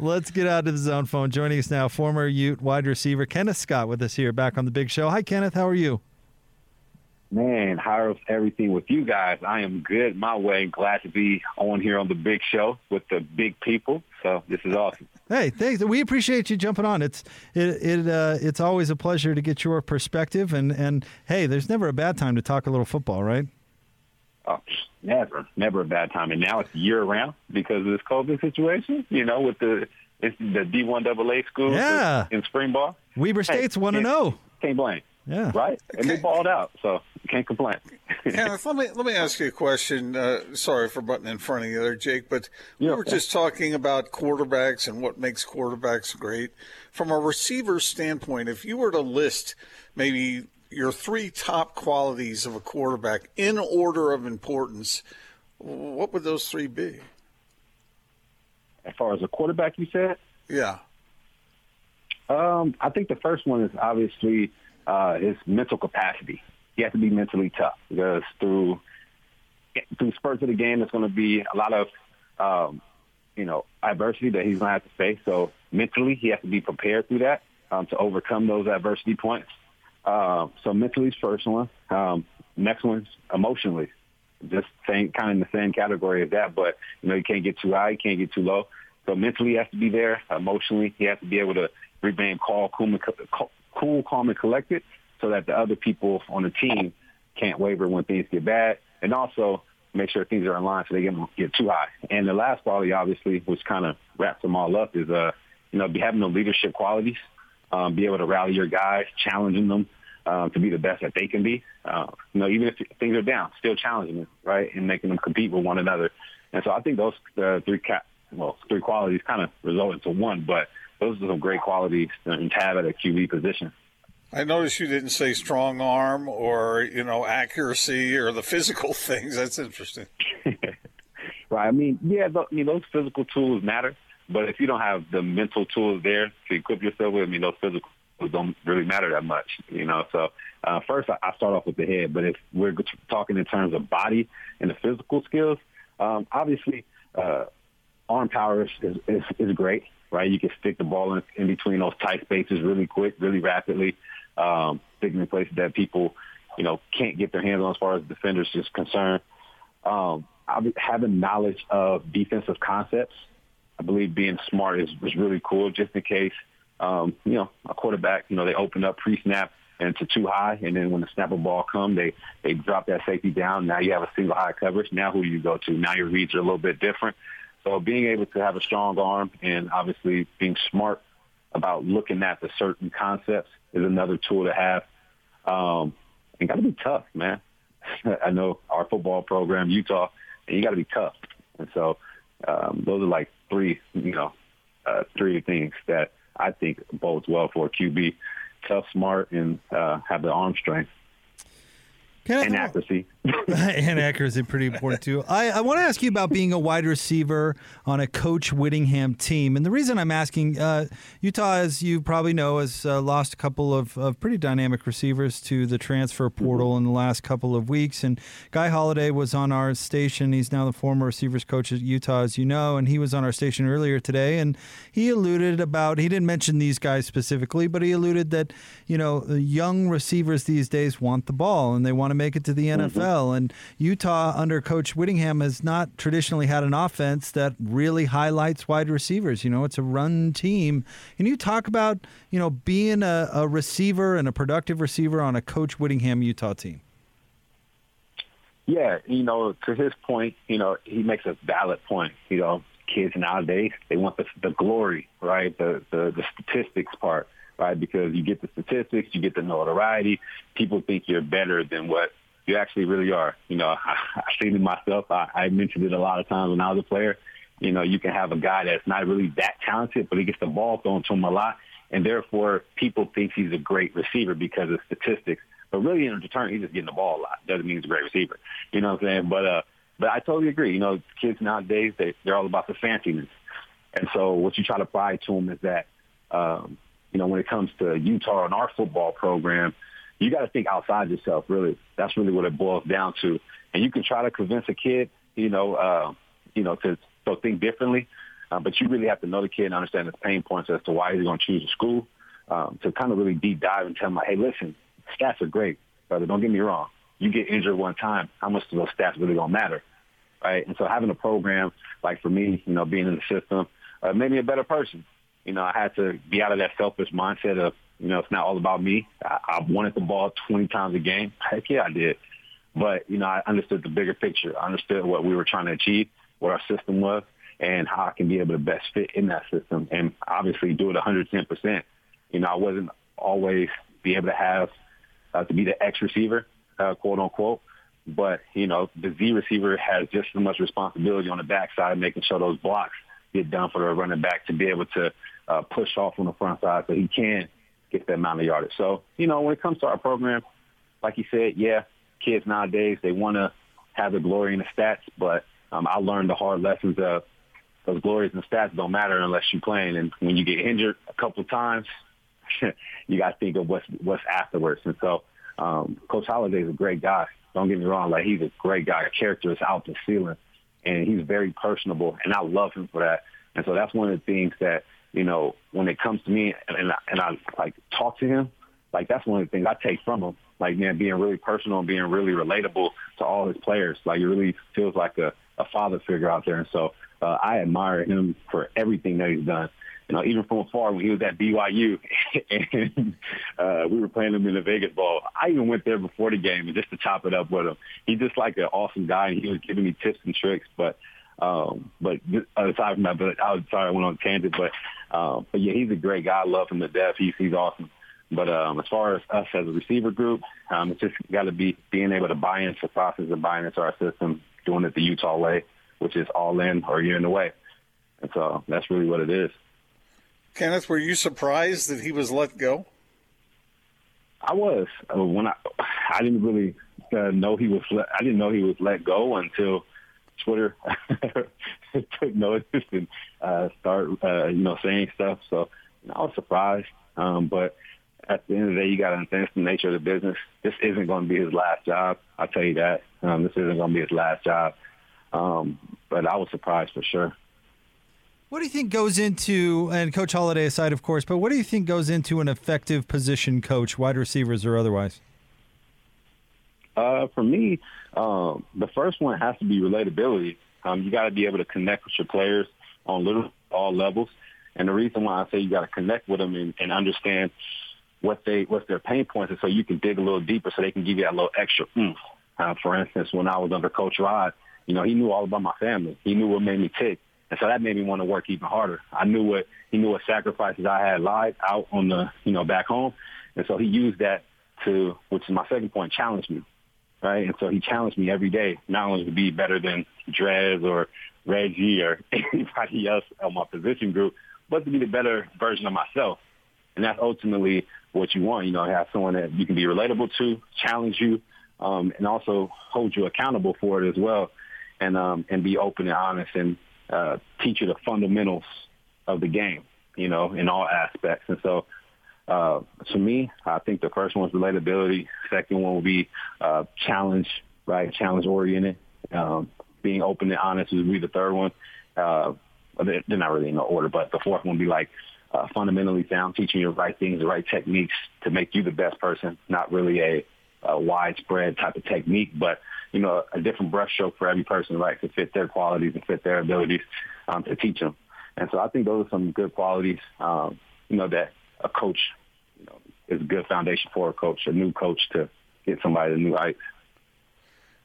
Let's get out of the zone phone. Joining us now, former Ute wide receiver Kenneth Scott with us here back on the Big Show. Hi, Kenneth. How are you? Man, how's everything with you guys? I am good my way. Glad to be on here on the big show with the big people. So this is awesome. Hey, thanks. We appreciate you jumping on. It's it it uh, it's always a pleasure to get your perspective. And and hey, there's never a bad time to talk a little football, right? Oh, never, never a bad time. And now it's year round because of this COVID situation. You know, with the it's the D one AA school Yeah. in spring ball. Weber State's one to can't- zero. Can't blame. Yeah. Right, and they balled out, so can't complain. Kenneth, let me let me ask you a question. Uh, sorry for butting in front of you there, Jake, but we Yeah. were just talking about quarterbacks and what makes quarterbacks great. From a receiver standpoint, if you were to list maybe your three top qualities of a quarterback in order of importance, what would those three be? as far as a quarterback, you said. Yeah. Um, I think the first one is obviously uh, his mental capacity. He has to be mentally tough because through through spurts of the game, there's going to be a lot of um, you know adversity that he's going to have to face. So mentally, he has to be prepared through that um, to overcome those adversity points. Um, so mentally is first one. Um, next one's emotionally. Just same kind of in the same category as that, but you know you can't get too high, you can't get too low. So mentally, he has to be there. Emotionally, he has to be able to remain calm, cool, cool, calm, and collected, so that the other people on the team can't waver when things get bad, and also make sure things are in line so they don't get too high. And the last quality, obviously, which kind of wraps them all up, is uh, you know, be having the leadership qualities, um, be able to rally your guys, challenging them um, to be the best that they can be. Uh, you know, even if things are down, still challenging them, right, and making them compete with one another. And so I think those uh, three ca- well, three qualities kind of result into one, but those are some great qualities to have at a QB position. I noticed you didn't say strong arm or, you know, accuracy or the physical things. That's interesting. right. I mean, yeah, th- I mean, those physical tools matter, but if you don't have the mental tools there to equip yourself with, I mean, those physical tools don't really matter that much, you know. So uh, first, I, I start off with the head, but if we're talking in terms of body and the physical skills, um, obviously, uh, arm power is, is, is, great, right? You can stick the ball in, in between those tight spaces really quick, really rapidly, um, sticking in places that people, you know, can't get their hands on as far as defenders is concerned. Um, having knowledge of defensive concepts, I believe being smart is, is really cool just in case, um, you know, a quarterback, you know, they open up pre-snap and to too high, and then when the snap of ball come, they they drop that safety down. Now you have a single high coverage. Now who do you go to? Now your reads are a little bit different. So being able to have a strong arm and obviously being smart about looking at the certain concepts is another tool to have. Um, and got to be tough, man. I know our football program, Utah, and you got to be tough. And so um, those are like you know, uh, three things that I think bodes well for a QB: tough, smart, and uh, have the arm strength and accuracy. and accuracy pretty important too. I, I want to ask you about being a wide receiver on a Coach Whittingham team, and the reason I'm asking, uh, Utah, as you probably know, has uh, lost a couple of, of pretty dynamic receivers to the transfer portal in the last couple of weeks. And Guy Holliday was on our station. He's now the former receivers coach at Utah, as you know, and he was on our station earlier today, and he alluded about he didn't mention these guys specifically, but he alluded that you know young receivers these days want the ball and they want to make it to the NFL. And Utah, under Coach Whittingham, has not traditionally had an offense that really highlights wide receivers. You know, it's a run team. Can you talk about you know being a, a receiver and a productive receiver on a Coach Whittingham Utah team? Yeah, you know, to his point, you know, he makes a valid point. You know, kids nowadays they want the the glory, right? The the, the statistics part, right? Because you get the statistics, you get the notoriety. People think you're better than what you actually really are. You know, I, I've seen it myself. I, I mentioned it a lot of times when I was a player. You know, you can have a guy that's not really that talented, but he gets the ball thrown to him a lot, and therefore people think he's a great receiver because of statistics. But really, in return, he's just getting the ball a lot. Doesn't mean he's a great receiver. You know what I'm saying? But uh, but I totally agree. You know, kids nowadays they they're all about the fanciness, and so what you try to provide to them is that um, you know when it comes to Utah and our football program, you got to think outside yourself. Really, that's really what it boils down to. And you can try to convince a kid, you know, uh, you know, to so think differently. Uh, but you really have to know the kid and understand his pain points as to why he's going to choose a school. Um, to kind of really deep dive and tell him like, hey, listen, stats are great, brother. Don't get me wrong. You get injured one time, how much do those stats really gonna matter, right? And so having a program like for me, you know, being in the system, uh, made me a better person. You know, I had to be out of that selfish mindset of, you know, it's not all about me. I, I wanted the ball 20 times a game. Heck yeah, I did. But, you know, I understood the bigger picture. I understood what we were trying to achieve, what our system was, and how I can be able to best fit in that system and obviously do it 110%. You know, I wasn't always be able to have uh, to be the X receiver, uh, quote unquote. But, you know, the Z receiver has just as much responsibility on the backside, making sure those blocks get done for the running back to be able to uh, push off on the front side so he can get that amount of yardage. So, you know, when it comes to our program, like you said, yeah, kids nowadays, they want to have the glory in the stats, but um, I learned the hard lessons of those glories and stats don't matter unless you're playing. And when you get injured a couple of times, you got to think of what's what's afterwards. And so, um, Coach is a great guy. Don't get me wrong; like he's a great guy. Character is out the ceiling, and he's very personable, and I love him for that. And so that's one of the things that you know when it comes to me, and, and I, and I like talk to him. Like that's one of the things I take from him. Like man, being really personal and being really relatable to all his players. Like he really feels like a, a father figure out there. And so uh, I admire him for everything that he's done you know, even from afar when he was at BYU and uh, we were playing him in the Vegas Bowl. I even went there before the game just to chop it up with him. He's just like an awesome guy and he was giving me tips and tricks. But um, but aside from that, but I was sorry I went on a tangent. But um, but yeah, he's a great guy. I love him to death. He's he's awesome. But um, as far as us as a receiver group, um, it's just got to be being able to buy into the process and buying into our system, doing it the Utah way, which is all in or you're in the way. And so that's really what it is. Kenneth, were you surprised that he was let go? I was uh, when I I didn't really uh, know he was let, I didn't know he was let go until Twitter took notice and uh, start uh, you know saying stuff. So you know, I was surprised, um, but at the end of the day, you got to understand the nature of the business. This isn't going to be his last job. I'll tell you that. Um, this isn't going to be his last job. Um, but I was surprised for sure. What do you think goes into, and Coach Holliday aside, of course, but what do you think goes into an effective position coach, wide receivers or otherwise? Uh, for me, um, the first one has to be relatability. Um, you got to be able to connect with your players on little all levels. And the reason why I say you got to connect with them and, and understand what they what's their pain points, is so you can dig a little deeper, so they can give you that little extra oomph. Uh, for instance, when I was under Coach Rod, you know, he knew all about my family. He knew what made me tick. And so that made me want to work even harder. I knew what he knew what sacrifices I had lied out on the you know back home, and so he used that to, which is my second point, challenge me, right? And so he challenged me every day, not only to be better than Dres or Reggie or anybody else on my position group, but to be the better version of myself. And that's ultimately what you want. You know, have someone that you can be relatable to, challenge you, um, and also hold you accountable for it as well, and um, and be open and honest and uh, teach you the fundamentals of the game, you know, in all aspects. And so, uh, to me, I think the first one is relatability. Second one will be uh, challenge, right? Challenge oriented. Um, being open and honest would be the third one. Uh, they're not really in the order, but the fourth one would be like uh, fundamentally sound, teaching you the right things, the right techniques to make you the best person. Not really a, a widespread type of technique, but you know, a different brushstroke for every person, right, to fit their qualities and fit their abilities um, to teach them. And so I think those are some good qualities, um, you know, that a coach, you know, is a good foundation for a coach, a new coach to get somebody to new heights.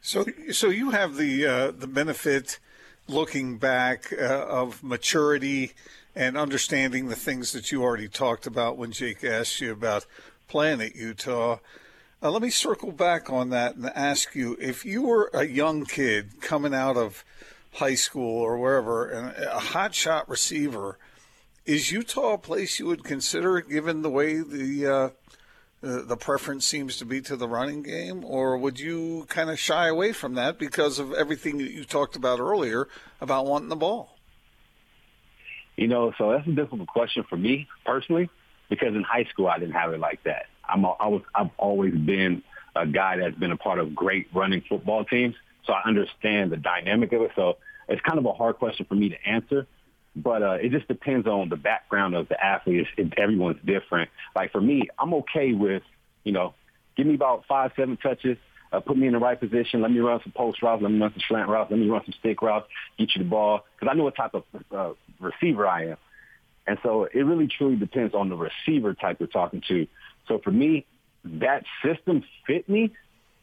So, so you have the uh, the benefit, looking back, uh, of maturity and understanding the things that you already talked about when Jake asked you about playing at Utah. Uh, let me circle back on that and ask you if you were a young kid coming out of high school or wherever and a hot shot receiver, is Utah a place you would consider given the way the uh, the preference seems to be to the running game, or would you kind of shy away from that because of everything that you talked about earlier about wanting the ball? You know, so that's a difficult question for me personally because in high school I didn't have it like that. I'm a, I was I've always been a guy that's been a part of great running football teams, so I understand the dynamic of it. So it's kind of a hard question for me to answer. But uh, it just depends on the background of the athlete. It, everyone's different. Like for me, I'm okay with, you know, give me about five, seven touches, uh, put me in the right position. Let me run some post routes. Let me run some slant routes. Let me run some stick routes. Get you the ball because I know what type of uh, receiver I am. And so it really truly depends on the receiver type you're talking to. So for me, that system fit me.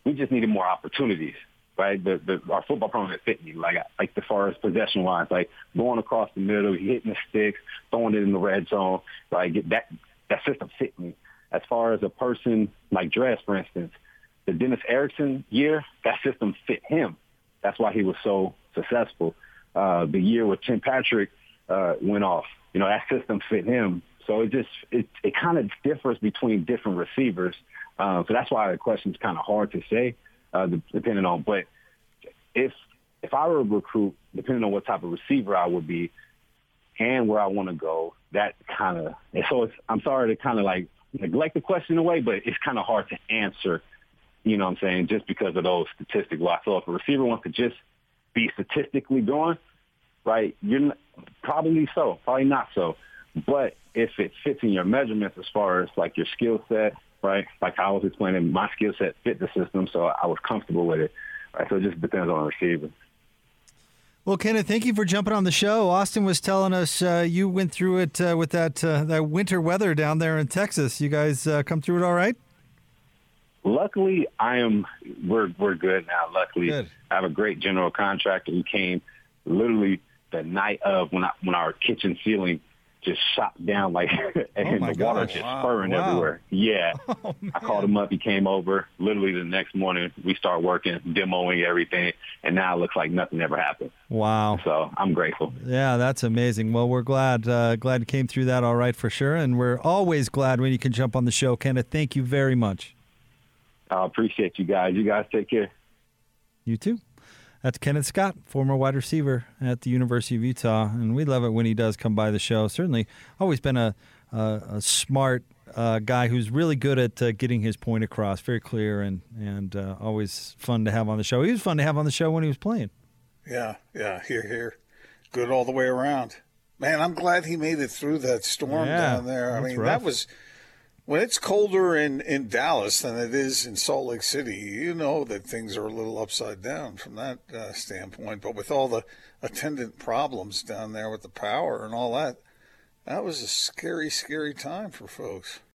We just needed more opportunities right? The, the our football program fit me like like as far as possession wise, like going across the middle, hitting the sticks, throwing it in the red zone, like that that system fit me. As far as a person like Dres, for instance, the Dennis Erickson year, that system fit him. That's why he was so successful. Uh, the year with Tim Patrick uh, went off, you know, that system fit him. So it just it it kind of differs between different receivers. Uh, so that's why the question's kind of hard to say uh, depending on. But if if I were a recruit, depending on what type of receiver I would be and where I want to go, that kind of so it's, I'm sorry to kind of like neglect the question away, but it's kind of hard to answer. You know what I'm saying? Just because of those statistics. Well, so if a receiver wants to just be statistically going, right, you're not, probably so, probably not so. But if it fits in your measurements as far as like your skill set, right? Like I was explaining, my skill set fit the system, so I was comfortable with it. Right? So it just depends on the receiver. Well, Kenneth, thank you for jumping on the show. Austin was telling us uh, you went through it uh, with that uh, that winter weather down there in Texas. You guys uh, come through it all right? Luckily, I am. We're we're good now. Luckily, good. I have a great general contractor who came literally the night of when I, when our kitchen ceiling just shot down like and oh the water just wow. spurring wow. everywhere. Yeah. Oh, I called him up. He came over. Literally the next morning, we start working, demoing everything, and now it looks like nothing ever happened. Wow. So I'm grateful. Yeah, that's amazing. Well, we're glad uh, glad you came through that all right for sure, and we're always glad when you can jump on the show, Kenneth. Thank you very much. I appreciate you guys. You guys take care. You too. That's Kenneth Scott, former wide receiver at the University of Utah, and we love it when he does come by the show. Certainly, always been a a, a smart uh, guy who's really good at uh, getting his point across, very clear and and uh, always fun to have on the show. He was fun to have on the show when he was playing. Yeah, yeah, here, here, good all the way around. Man, I'm glad he made it through that storm yeah, down there. I mean, rough. that was when it's colder in, in Dallas than it is in Salt Lake City, you know that things are a little upside down from that uh, standpoint. But with all the attendant problems down there with the power and all that, that was a scary, scary time for folks.